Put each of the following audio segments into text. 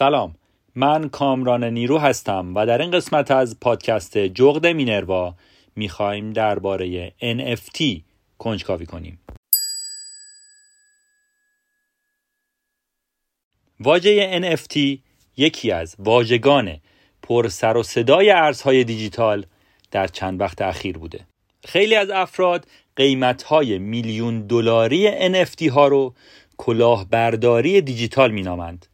سلام. من کامران نیرو هستم و در این قسمت از پادکست جغد مینروا می‌خواهیم درباره NFT کنجکاوی کنیم. واژه NFT یکی از واژگان پر سر و صدای ارزهای دیجیتال در چند وقت اخیر بوده. خیلی از افراد قیمتهای میلیون دلاری NFT ها رو کلاهبرداری دیجیتال مینامند.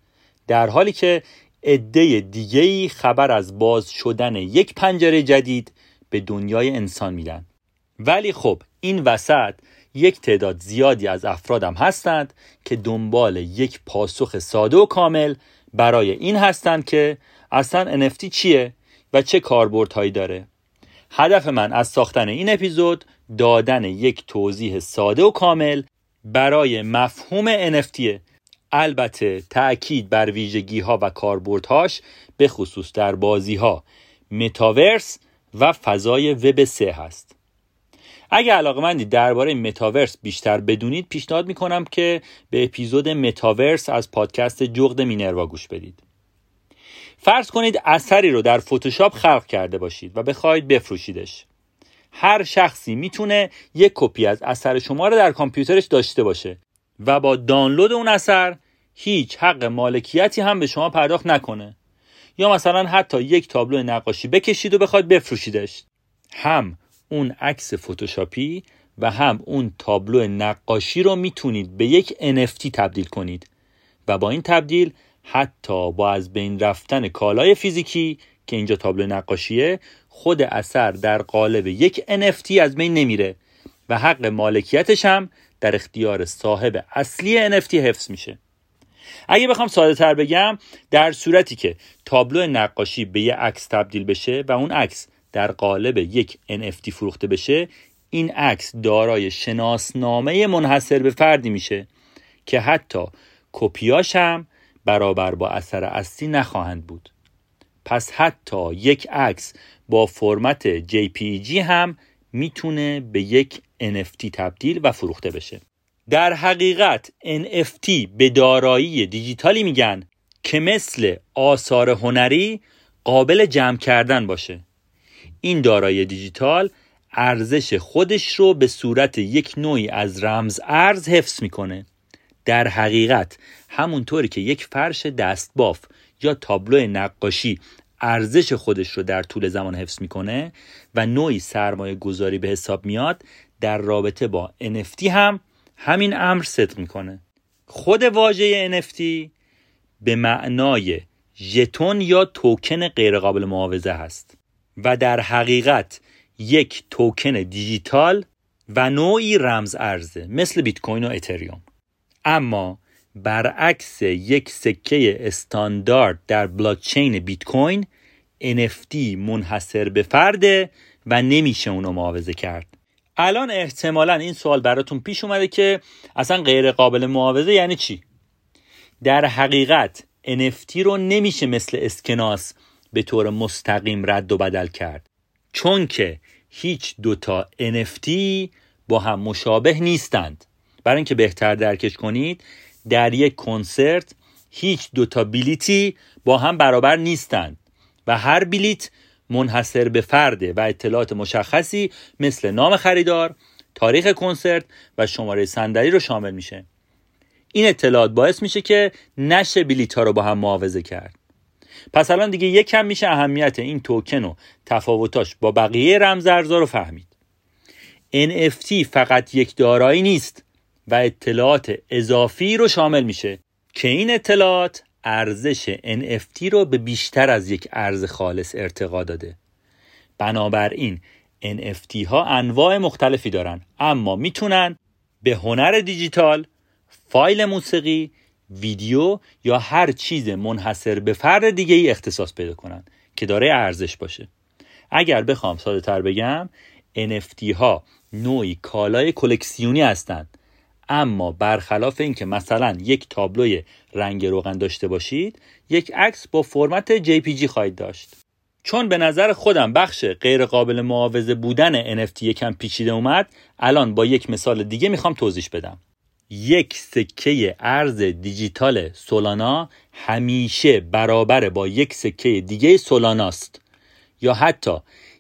در حالی که عده دیگهی خبر از باز شدن یک پنجره جدید به دنیای انسان میدن. ولی خب این وسط یک تعداد زیادی از افرادم هستند که دنبال یک پاسخ ساده و کامل برای این هستند که اصلا NFT چیه و چه کاربردهایی داره. هدف من از ساختن این اپیزود دادن یک توضیح ساده و کامل برای مفهوم NFT البته تأکید بر ویژگی ها و کاربردهاش به خصوص در بازی ها متاورس و فضای وب 3 هست. اگه علاقه مندی درباره متاورس بیشتر بدونید پیشنهاد می‌کنم که به اپیزود متاورس از پادکست جغد مینروا گوش بدید. فرض کنید اثری رو در فتوشاپ خلق کرده باشید و بخواید بفروشیدش. هر شخصی می‌تونه یک کپی از اثر شما رو در کامپیوترش داشته باشه و با دانلود اون اثر هیچ حق مالکیتی هم به شما پرداخت نکنه. یا مثلا حتی یک تابلو نقاشی بکشید و بخواید بفروشیدش. هم اون عکس فتوشاپی و هم اون تابلو نقاشی رو می‌تونید به یک NFT تبدیل کنید. و با این تبدیل حتی با از بین رفتن کالای فیزیکی که اینجا تابلو نقاشیه خود اثر در قالب یک NFT از بین نمیره و حق مالکیتش هم در اختیار صاحب اصلی NFT حفظ میشه. اگه بخوام ساده تر بگم در صورتی که تابلو نقاشی به یک عکس تبدیل بشه و اون عکس در قالب یک NFT فروخته بشه این عکس دارای شناسنامه منحصر به فردی میشه که حتی کپیاش هم برابر با اثر اصلی نخواهند بود. پس حتی یک عکس با فرمت JPG هم می‌تونه به یک NFT تبدیل و فروخته بشه. در حقیقت NFT به دارایی دیجیتالی میگن که مثل آثار هنری قابل جمع کردن باشه. این دارایی دیجیتال ارزش خودش رو به صورت یک نوعی از رمز ارز حفظ می‌کنه. در حقیقت همونطوری که یک فرش دستباف یا تابلو نقاشی ارزش خودش رو در طول زمان حفظ می‌کنه و نوعی سرمایه گذاری به حساب میاد در رابطه با NFT هم همین امر صدق می‌کنه. خود واژه NFT به معنای ژتون یا توکن غیرقابل معاوضه هست و در حقیقت یک توکن دیجیتال و نوعی رمز ارزه مثل بیت کوین و اتریوم. اما برعکس یک سکه استاندارد در بلاکچین بیت کوین NFT منحصر به فرده و نمیشه اونو معاوضه کرد. الان احتمالا این سوال براتون پیش اومده که اصلا غیر قابل معاوضه یعنی چی؟ در حقیقت NFT رو نمیشه مثل اسکناس به طور مستقیم رد و بدل کرد. چون که هیچ دوتا NFT با هم مشابه نیستند. برای اینکه بهتر درکش کنید در یک کنسرت هیچ دوتا بیلیتی با هم برابر نیستند. و هر بلیت منحصر به فرده و اطلاعات مشخصی مثل نام خریدار، تاریخ کنسرت و شماره صندلی رو شامل میشه. این اطلاعات باعث میشه که نشه بلیت رو با هم معاوضه کرد. پس الان دیگه یکم میشه اهمیت این توکن و تفاوتاش با بقیه رمز ارزا رو فهمید. NFT فقط یک دارایی نیست و اطلاعات اضافی رو شامل میشه که این اطلاعات ارزش NFT رو به بیشتر از یک ارز خالص ارتقا داده. بنابراین NFT ها انواع مختلفی دارن اما می‌تونن به هنر دیجیتال فایل موسیقی ویدیو یا هر چیز منحصر به فرد دیگه ای اختصاص پیدا کنن که داره ارزش باشه. اگر بخوام ساده تر بگم NFT ها نوعی کالای کلکسیونی هستند اما برخلاف اینکه مثلا یک تابلوی رنگ روغن داشته باشید یک عکس با فرمت JPG خواهید داشت. چون به نظر خودم بخش غیر قابل معاوضه بودن NFT یکم پیچیده اومد الان با یک مثال دیگه می‌خوام توضیح بدم. یک سکه ارز دیجیتال سولانا همیشه برابر با یک سکه دیگه سولاناست. یا حتی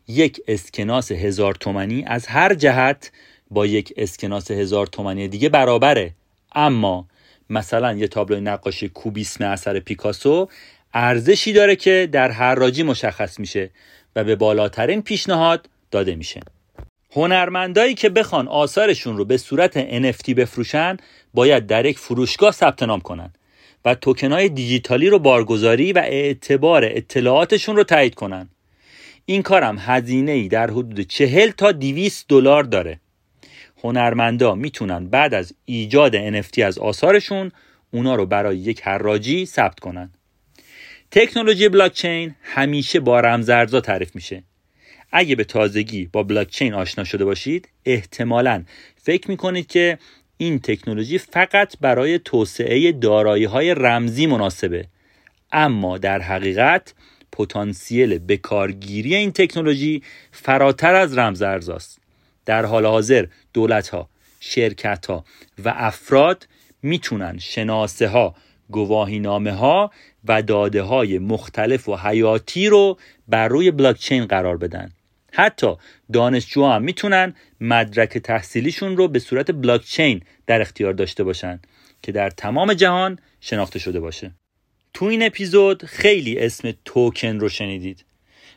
یک اسکناس هزار تومنی از هر جهت با یک اسکناس هزار تومنی دیگه برابره. اما مثلا یه تابلو نقاشی کوبیسم اثر پیکاسو ارزشی داره که در حراجی مشخص میشه و به بالاترین پیشنهاد داده میشه. هنرمندایی که بخوان آثارشون رو به صورت NFT بفروشن باید در یک فروشگاه ثبت نام کنن و توکن های دیجیتالی رو بارگذاری و اعتبار اطلاعاتشون رو تایید کنن. این کارم هزینه ای در حدود چهل تا 200 دلار داره. هنرمندا می‌تونن بعد از ایجاد NFT از آثارشون اونا رو برای یک حراجی ثبت کنن. تکنولوژی بلاکچین همیشه با رمزارزها تعریف میشه. اگه به تازگی با بلاکچین آشنا شده باشید احتمالا فکر می‌کنید که این تکنولوژی فقط برای توسعه دارایی های رمزی مناسبه. اما در حقیقت پتانسیل بکارگیری این تکنولوژی فراتر از رمزارزاست. در حال حاضر دولت ها شرکت ها و افراد می‌تونن شناسه ها گواهی نامه ها و داده های مختلف و حیاتی رو بر روی بلاکچین قرار بدن. حتی دانشجوها هم می‌تونن مدرک تحصیلیشون رو به صورت بلاکچین در اختیار داشته باشن که در تمام جهان شناخته شده باشه. تو این اپیزود خیلی اسم توکن رو شنیدید.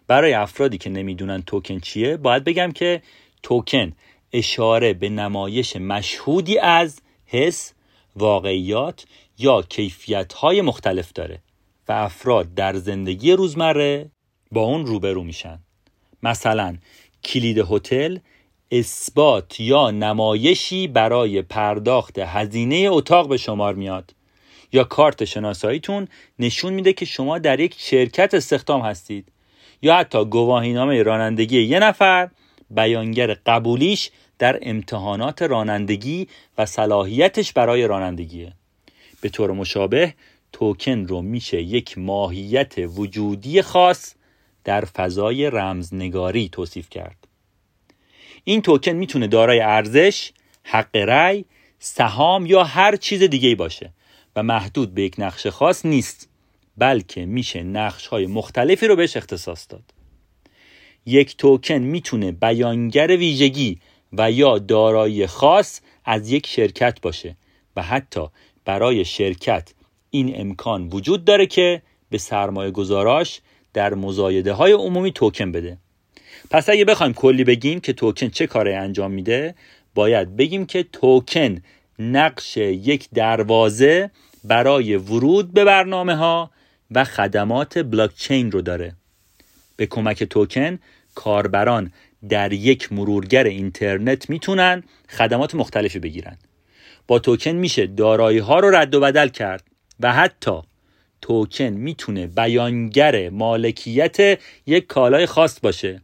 برای افرادی که نمی‌دونن توکن چیه باید بگم که توکن اشاره به نمایش مشهودی از حس واقعیات یا کیفیت های مختلف داره و افراد در زندگی روزمره با اون روبرو میشن. مثلا کلید هتل اثبات یا نمایشی برای پرداخت هزینه اتاق به شمار میاد یا کارت شناساییتون نشون میده که شما در یک شرکت استخدام هستید یا حتی گواهینامه رانندگی یه نفر بیانگر قبولیش در امتحانات رانندگی و صلاحیتش برای رانندگیه. به طور مشابه توکن رو میشه یک ماهیت وجودی خاص در فضای رمزنگاری توصیف کرد. این توکن می‌تونه دارای ارزش، حق رأی، سهام یا هر چیز دیگه باشه و محدود به یک نقش خاص نیست بلکه میشه نقش های مختلفی رو بهش اختصاص داد. یک توکن می‌تونه بیانگر ویژگی و یا دارایی خاص از یک شرکت باشه و حتی برای شرکت این امکان وجود داره که به سرمایه گذاراش در مزایده های عمومی توکن بده. پس اگه بخوایم کلی بگیم که توکن چه کاری انجام میده باید بگیم که توکن نقش یک دروازه برای ورود به برنامه ها و خدمات بلاکچین رو داره. به کمک توکن کاربران در یک مرورگر اینترنت می‌تونن خدمات مختلفی بگیرن. با توکن میشه دارایی ها رو رد و بدل کرد و حتی توکن می‌تونه بیانگر مالکیت یک کالای خاص باشه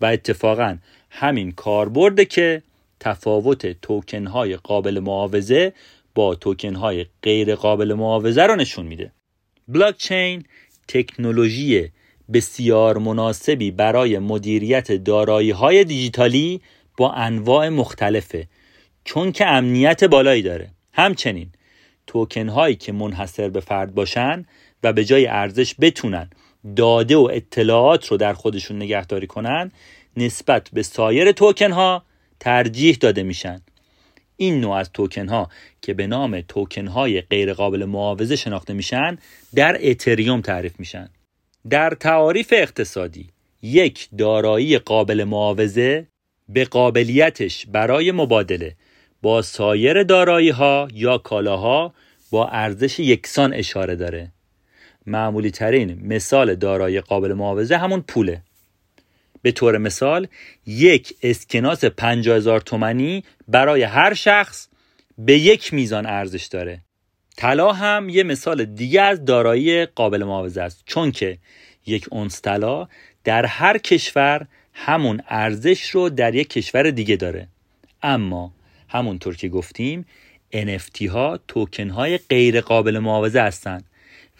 و اتفاقا همین کاربرده که تفاوت توکن های قابل معاوضه با توکن های غیر قابل معاوضه رو نشون میده. بلاکچین تکنولوژی بسیار مناسبی برای مدیریت دارایی های دیجیتالی با انواع مختلفه چون که امنیت بالایی داره. همچنین توکن هایی که منحصر به فرد باشن و به جای ارزش بتونن داده و اطلاعات رو در خودشون نگهداری کنن نسبت به سایر توکن ها ترجیح داده میشن. این نوع از توکن ها که به نام توکن های غیر قابل معاوضه شناخته میشن در اتریوم تعریف میشن. در تعاریف اقتصادی یک دارایی قابل معاوضه به قابلیتش برای مبادله با سایر دارایی ها یا کالاها با ارزش یکسان اشاره داره. معمولی ترین مثال دارایی قابل معاوضه همون پوله. به طور مثال یک اسکناس 50 هزار تومنی برای هر شخص به یک میزان ارزش داره. طلا هم یه مثال دیگه از دارایی قابل معاوضه است. چون که یک اونس طلا در هر کشور همون ارزش رو در یک کشور دیگه داره. اما همونطور که گفتیم NFT ها توکن های غیر قابل معاوضه هستند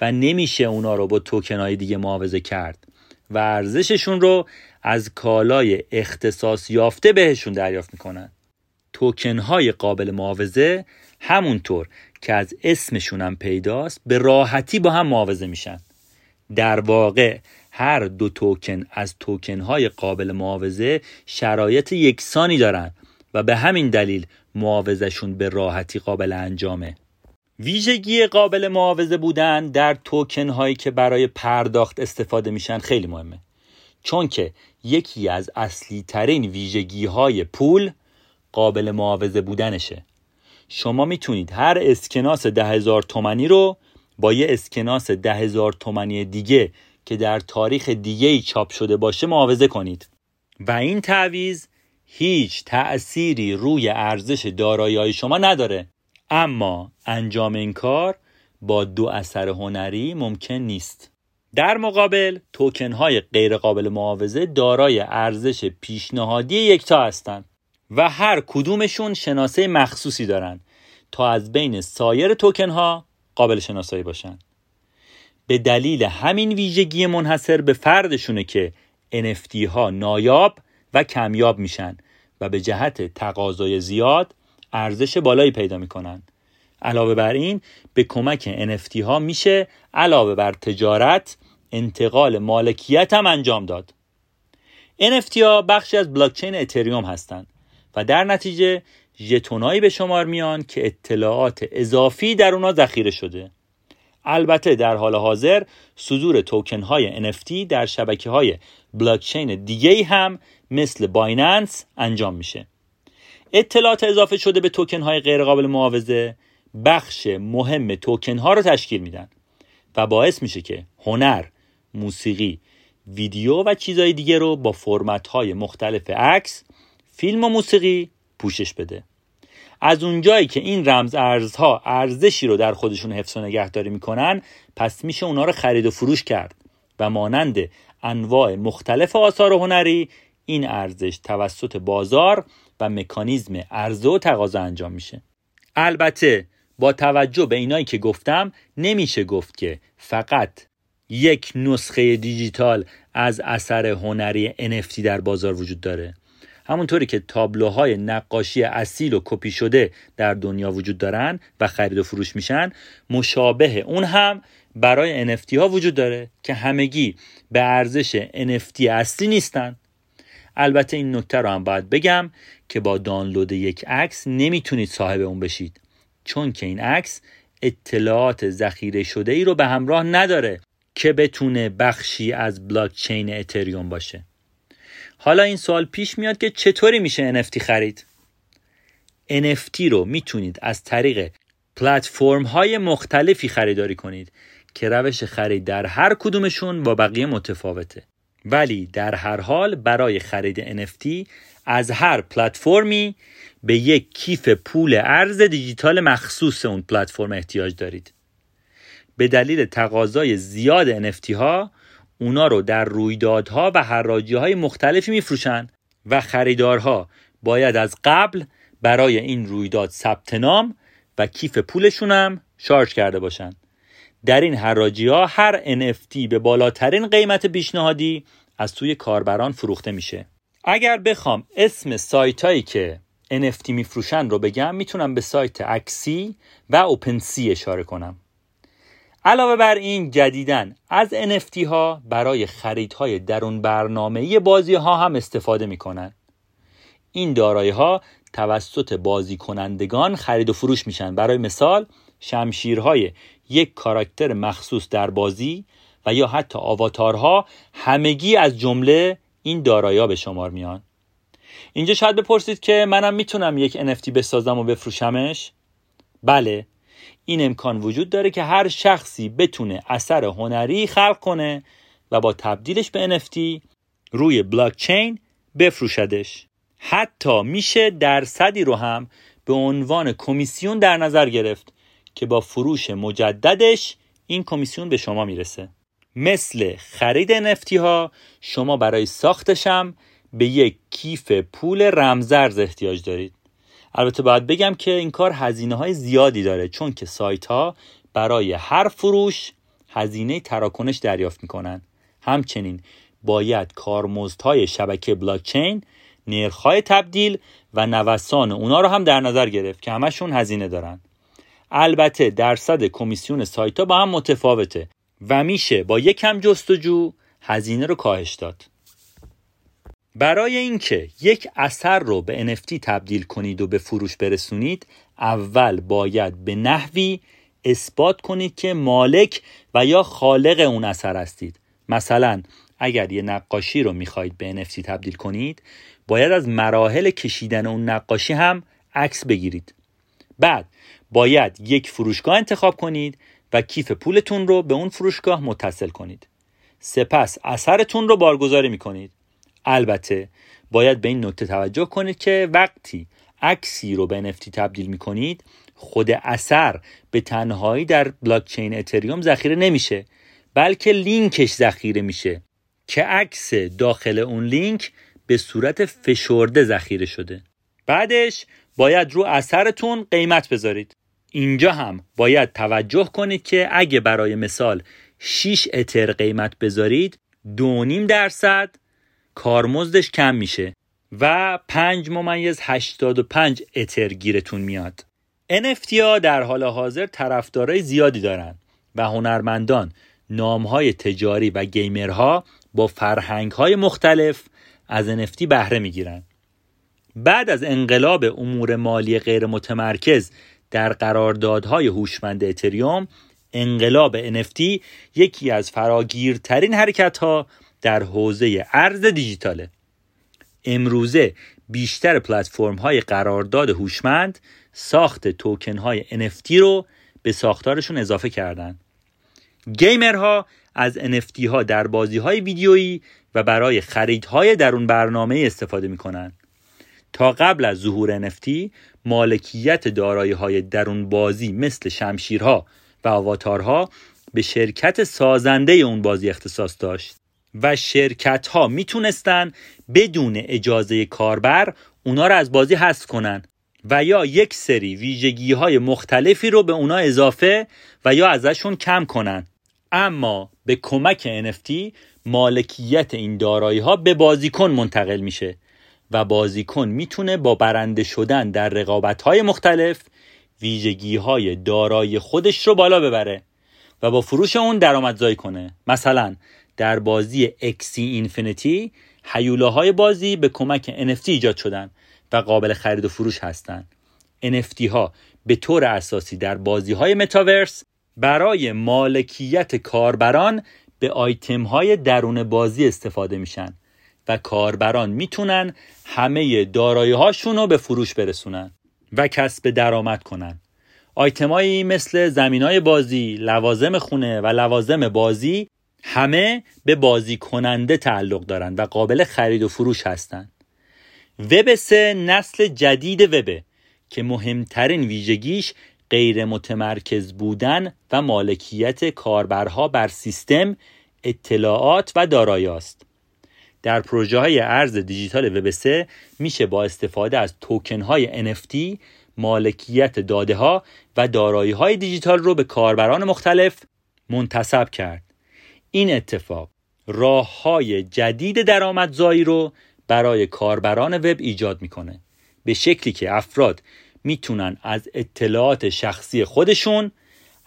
و نمیشه اونا رو با توکن های دیگه معاوضه کرد و ارزششون رو از کالای اختصاص یافته بهشون دریافت می‌کنن. توکن های قابل معاوضه همونطور که از اسمشون هم پیداست به راحتی با هم معاوضه میشن. در واقع هر دو توکن از توکن های قابل معاوضه شرایط یکسانی دارن و به همین دلیل معاوضهشون به راحتی قابل انجامه. ویژگی قابل معاوضه بودن در توکن هایی که برای پرداخت استفاده میشن خیلی مهمه. چون که یکی از اصلی ترین ویژگی های پول قابل معاوضه بودنشه. شما می‌تونید هر اسکناس ده هزار تومنی رو با یه اسکناس ده هزار تومنی دیگه که در تاریخ دیگه ای چاپ شده باشه معاوضه کنید. و این تعویز هیچ تأثیری روی ارزش دارایی شما نداره. اما انجام این کار با دو اثر هنری ممکن نیست. در مقابل توکن های غیر قابل معاوضه دارای ارزش پیشنهادی یکتا هستند و هر کدومشون شناسه مخصوصی دارن تا از بین سایر توکن ها قابل شناسایی باشن. به دلیل همین ویژگی منحصر به فردشونه که NFT ها نایاب و کمیاب میشن و به جهت تقاضای زیاد ارزش بالایی پیدا می‌کنن. علاوه بر این به کمک NFT ها میشه علاوه بر تجارت انتقال مالکیت هم انجام داد. NFT ها بخشی از بلاکچین اتریوم هستند و در نتیجه ژتونایی به شمار میان که اطلاعات اضافی در اونا ذخیره شده. البته در حال حاضر صدور توکن های NFT در شبکه های بلاکچین دیگه هم مثل بایننس انجام میشه. اطلاعات اضافه شده به توکن های غیرقابل معاوضه بخش مهم توکن ها رو تشکیل میدن و باعث میشه که هنر، موسیقی، ویدیو و چیزهای دیگه رو با فرمت های مختلف عکس، فیلم و موسیقی پوشش بده. از اونجایی که این رمز ارزها ارزشی رو در خودشون حفظ و نگهداری می‌کنن پس میشه اونا رو خرید و فروش کرد و مانند انواع مختلف آثار هنری این ارزش توسط بازار و مکانیزم عرضه و تقاضا انجام میشه البته با توجه به اینایی که گفتم نمیشه گفت که فقط یک نسخه دیجیتال از اثر هنری NFT در بازار وجود داره همونطوری که تابلوهای نقاشی اصیل و کپی شده در دنیا وجود دارن و خرید و فروش میشن مشابه اون هم برای NFT ها وجود داره که همگی به ارزش NFT اصلی نیستن. البته این نکته رو هم باید بگم که با دانلود یک عکس نمی‌تونید صاحب اون بشید چون که این عکس اطلاعات ذخیره شده ای رو به همراه نداره که بتونه بخشی از بلاکچین اتریوم باشه. حالا این سوال پیش میاد که چطوری میشه NFT خرید؟ NFT رو می‌تونید از طریق پلتفرم های مختلفی خریداری کنید که روش خرید در هر کدومشون با بقیه متفاوته. ولی در هر حال برای خرید NFT از هر پلتفرمی به یک کیف پول ارز دیجیتال مخصوص اون پلتفرم احتیاج دارید. به دلیل تقاضای زیاد NFT ها اونا رو در رویدادها و حراجی های مختلفی میفروشن و خریدارها باید از قبل برای این رویداد ثبت نام و کیف پولشون هم شارژ کرده باشن. در این حراجی ها هر NFT به بالاترین قیمت پیشنهادی از توی کاربران فروخته میشه. اگر بخوام اسم سایت هایی که NFT میفروشن رو بگم می‌تونم به سایت اکسی و اوپنسی اشاره کنم. علاوه بر این جدیدن از NFT ها برای خریدهای درون برنامه بازی ها هم استفاده می‌کنن. این دارایی ها توسط بازی کنندگان خرید و فروش میشن. برای مثال شمشیرهای یک کاراکتر مخصوص در بازی و یا حتی آواتارها همگی از جمله این دارایی به شمار میان. اینجا شاید بپرسید که منم می‌تونم یک NFT بسازم و بفروشمش؟ بله این امکان وجود داره که هر شخصی بتونه اثر هنری خلق کنه و با تبدیلش به NFT روی بلاکچین بفروشدش. حتی میشه درصدی رو هم به عنوان کمیسیون در نظر گرفت که با فروش مجددش این کمیسیون به شما می‌رسه. مثل خرید NFT ها شما برای ساختشم به یک کیف پول رمزرز احتیاج دارید. البته باید بگم که این کار هزینه های زیادی داره چون که سایت ها برای هر فروش هزینه تراکنش دریافت می‌کنن. همچنین باید کارمزدهای شبکه بلاکچین نرخهای تبدیل و نوسان اونا رو هم در نظر گرفت که همشون هزینه دارن. البته درصد کمیسیون سایت ها با هم متفاوته و میشه با یکم جستجو هزینه رو کاهش داد. برای اینکه یک اثر رو به NFT تبدیل کنید و به فروش برسونید اول باید به نحوی اثبات کنید که مالک و یا خالق اون اثر هستید. مثلا اگر یه نقاشی رو می‌خواهید به NFT تبدیل کنید باید از مراحل کشیدن اون نقاشی هم عکس بگیرید. بعد باید یک فروشگاه انتخاب کنید و کیف پولتون رو به اون فروشگاه متصل کنید. سپس اثرتون رو بارگذاری می‌کنید. البته باید به این نکته توجه کنید که وقتی عکسی رو به NFT تبدیل می‌کنید خود اثر به تنهایی در بلاکچین اتریوم ذخیره نمیشه بلکه لینکش ذخیره میشه که عکس داخل اون لینک به صورت فشرده ذخیره شده. بعدش باید رو اثرتون قیمت بذارید. اینجا هم باید توجه کنید که اگه برای مثال 6 اتر قیمت بذارید دو درصد کارمزدش کم میشه و 5 ممیز 85 اتر گیرتون میاد. NFT ها در حال حاضر طرفدارای زیادی دارن و هنرمندان نامهای تجاری و گیمرها با فرهنگهای مختلف از NFT بهره می‌گیرن. بعد از انقلاب امور مالی غیر متمرکز در قراردادهای هوشمند اتریوم انقلاب NFT یکی از فراگیرترین حرکت ها در حوزه ارز دیجیتاله. امروزه بیشتر پلتفرم های قرارداد هوشمند ساخت توکن های NFT رو به ساختارشون اضافه کردن. گیمرها از NFT ها در بازی های ویدیویی و برای خریدهای درون برنامه استفاده می کنن. تا قبل از ظهور NFT مالکیت دارایی های درون بازی مثل شمشیرها و آواتارها به شرکت سازنده اون بازی اختصاص داشت. و شرکت ها می‌تونستن بدون اجازه کاربر اونا رو از بازی حذف کنن و یا یک سری ویژگی های مختلفی رو به اونا اضافه و یا ازشون کم کنن. اما به کمک NFT مالکیت این دارایی ها به بازیکن منتقل میشه و بازیکن می‌تونه با برنده شدن در رقابت های مختلف ویژگی های دارایی خودش رو بالا ببره و با فروش اون درآمدزایی کنه. مثلا در بازی اکسی اینفینیتی حیولاهای بازی به کمک NFT ایجاد شدن و قابل خرید و فروش هستند. NFT ها به طور اساسی در بازی های متاورس برای مالکیت کاربران به آیتم های درون بازی استفاده میشن و کاربران می‌تونن همه دارایی هاشون رو به فروش برسونن و کسب درآمد کنن آیتمایی مثل زمین های بازی، لوازم خونه و لوازم بازی همه به بازی کننده تعلق دارند و قابل خرید و فروش هستند. وب سه نسل جدید وبه که مهمترین ویژگیش غیر متمرکز بودن و مالکیت کاربرها بر سیستم اطلاعات و دارایی است. در پروژه های ارز دیجیتال وب 3 میشه با استفاده از توکن های NFT مالکیت داده ها و دارایی های دیجیتال رو به کاربران مختلف منتصب کرد. این اتفاق راه های جدید درآمدزایی رو برای کاربران وب ایجاد می‌کنه به شکلی که افراد می‌تونن از اطلاعات شخصی خودشون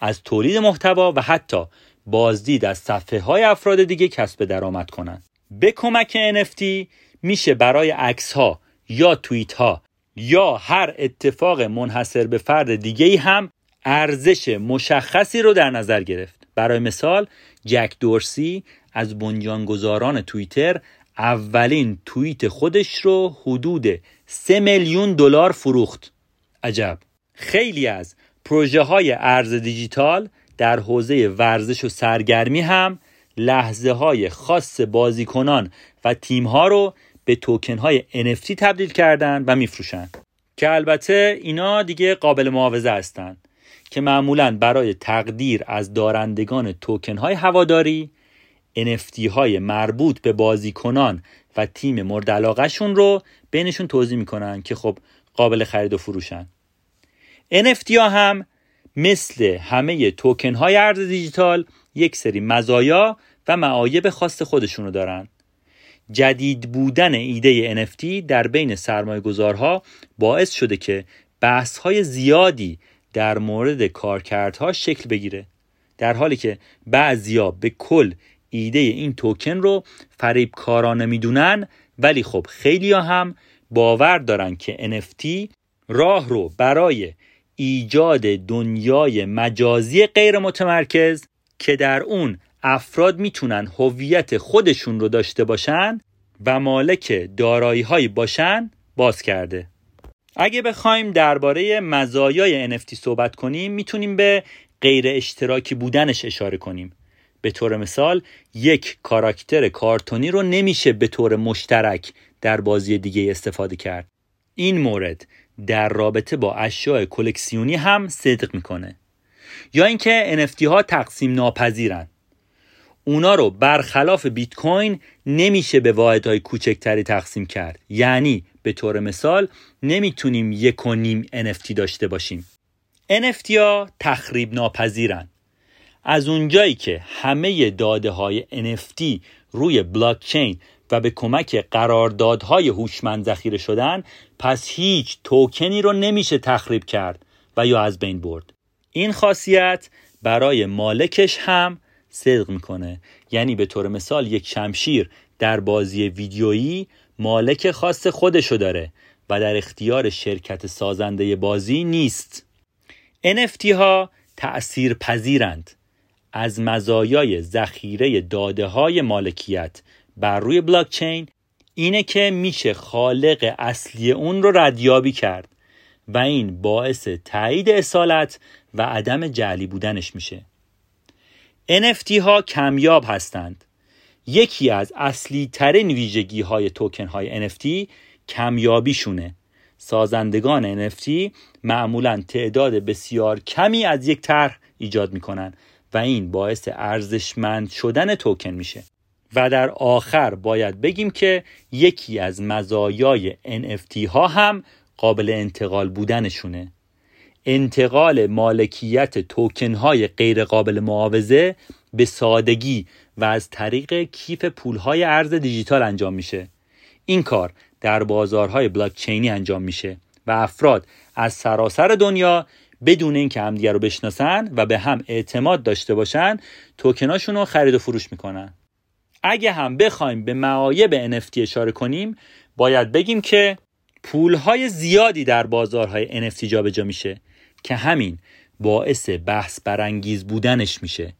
از تولید محتوا و حتی بازدید از صفحه های افراد دیگه کسب درآمد کنند. به کمک NFT میشه برای عکس ها یا توییت ها یا هر اتفاق منحصر به فرد دیگه ای هم ارزش مشخصی رو در نظر گرفت برای مثال جک دورسی از بنیانگذاران توییتر اولین توییت خودش رو حدود 3 میلیون دلار فروخت. عجب. خیلی از پروژه های ارز دیجیتال در حوزه ورزش و سرگرمی هم لحظه های خاص بازیکنان و تیم ها رو به توکن های NFT تبدیل کردن و میفروشن. که البته اینا دیگه قابل معاوضه هستند که معمولا برای تقدیر از دارندگان توکن های هواداری NFT های مربوط به بازیکنان و تیم مورد علاقهشون رو بینشون توضیح می‌کنن که خب قابل خرید و فروشن. NFT ها هم مثل همه توکن های ارز دیجیتال یک سری مزایا و معایب خاص خودشون دارن. جدید بودن ایده NFT در بین سرمایه گذارها باعث شده که بحث های زیادی در مورد کارکردها شکل بگیره. در حالی که بعضیا به کل ایده این توکن رو فریب کارانه می‌دونن ولی خب خیلی هم باور دارن که NFT راه رو برای ایجاد دنیای مجازی غیر متمرکز که در اون افراد می‌تونن هویت خودشون رو داشته باشن و مالک دارایی هایی باشن باز کرده. اگه بخوایم درباره مزایای NFT صحبت کنیم می‌تونیم به غیر اشتراکی بودنش اشاره کنیم. به طور مثال یک کاراکتر کارتونی رو نمیشه به طور مشترک در بازی دیگه استفاده کرد. این مورد در رابطه با اشیاء کلکسیونی هم صدق می‌کنه. یا اینکه NFT ها تقسیم ناپذیرن. اونا رو برخلاف بیت کوین نمیشه به واحدهای کوچکتری تقسیم کرد. یعنی به طور مثال نمی‌تونیم یک و نیم NFT داشته باشیم. NFT ها تخریب ناپذیرن. از اونجایی که همه داده های NFT روی بلاکچین و به کمک قراردادهای هوشمند ذخیره شدن پس هیچ توکنی رو نمیشه تخریب کرد و یا از بین برد. این خاصیت برای مالکش هم صدق می‌کنه. یعنی به طور مثال یک شمشیر در بازی ویدیویی مالک خاص خودشو داره و در اختیار شرکت سازنده بازی نیست. NFT ها تأثیر پذیرند. از مزایای ذخیره داده های مالکیت بر روی بلاکچین اینه که میشه خالق اصلی اون رو ردیابی کرد و این باعث تایید اصالت و عدم جعلی بودنش میشه. NFT ها کمیاب هستند. یکی از اصلی ترین ویژگی های توکن های NFT کمیابیشونه. سازندگان NFT معمولا تعداد بسیار کمی از یک طرح ایجاد می‌کنن و این باعث ارزشمند شدن توکن میشه. و در آخر باید بگیم که یکی از مزایای NFT ها هم قابل انتقال بودنشونه. انتقال مالکیت توکن های غیر قابل معاوضه به سادگی و از طریق کیف پول های ارز دیجیتال انجام میشه. این کار در بازارهای بلاکچینی انجام میشه و افراد از سراسر دنیا بدون اینکه همدیگه رو بشناسن و به هم اعتماد داشته باشن توکناشون رو خرید و فروش می‌کنن. اگه هم بخوایم به معایب NFT اشاره کنیم باید بگیم که پولهای زیادی در بازارهای NFT جابجا میشه که همین باعث بحث برانگیز بودنش میشه.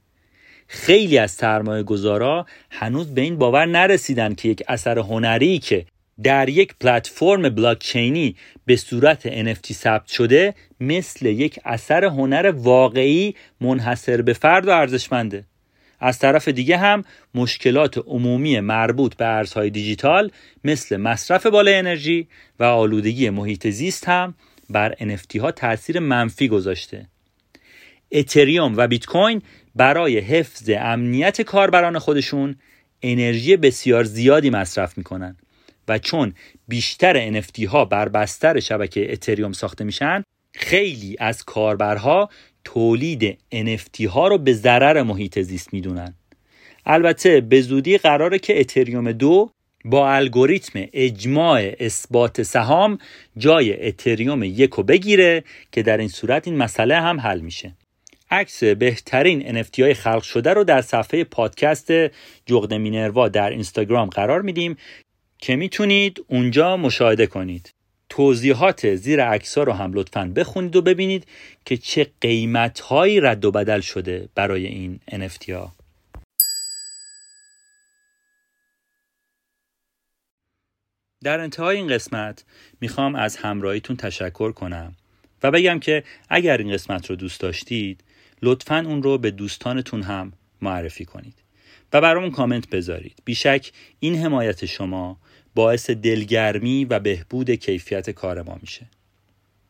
خیلی از سرمایه گذارا هنوز به این باور نرسیدن که یک اثر هنری که در یک پلتفرم بلاکچینی به صورت NFT ثبت شده مثل یک اثر هنر واقعی منحصر به فرد و ارزشمنده. از طرف دیگه هم مشکلات عمومی مربوط به ارزهای دیجیتال مثل مصرف بالای انرژی و آلودگی محیط زیست هم بر NFT ها تاثیر منفی گذاشته. اتریوم و بیت کوین برای حفظ امنیت کاربران خودشون انرژی بسیار زیادی مصرف می‌کنن و چون بیشتر NFT ها بر بستر شبکه اتریوم ساخته میشن خیلی از کاربرها تولید NFT ها رو به ضرر محیط زیست می‌دونن. البته به زودی قراره که اتریوم دو با الگوریتم اجماع اثبات سهام جای اتریوم یک رو بگیره که در این صورت این مسئله هم حل میشه. عکس بهترین NFT های خلق شده رو در صفحه پادکست جغد مینروا در اینستاگرام قرار میدیم که می‌تونید اونجا مشاهده کنید. توضیحات زیر عکس رو هم لطفا بخونید و ببینید که چه قیمت هایی رد و بدل شده برای این NFT ها. در انتهای این قسمت می‌خوام از همراهیتون تشکر کنم و بگم که اگر این قسمت رو دوست داشتید لطفا اون رو به دوستانتون هم معرفی کنید و برامون کامنت بذارید بیشک این حمایت شما باعث دلگرمی و بهبود کیفیت کار ما میشه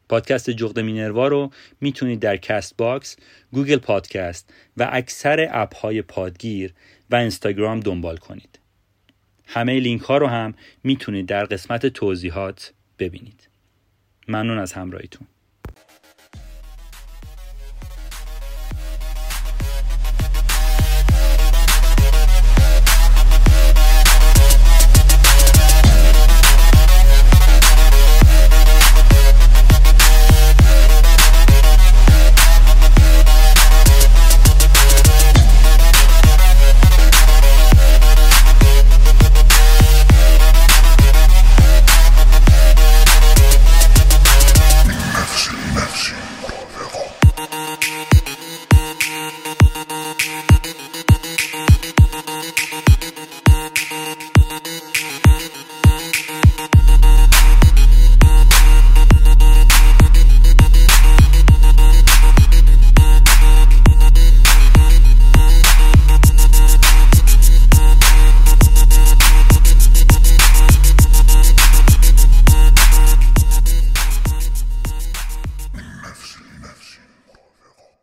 پادکست جغد مینروا رو می‌تونید در Castbox، Google Podcast و اکثر اپ های پادگیر و اینستاگرام دنبال کنید. همه لینک ها رو هم می‌تونید در قسمت توضیحات ببینید. ممنون از همراهیتون.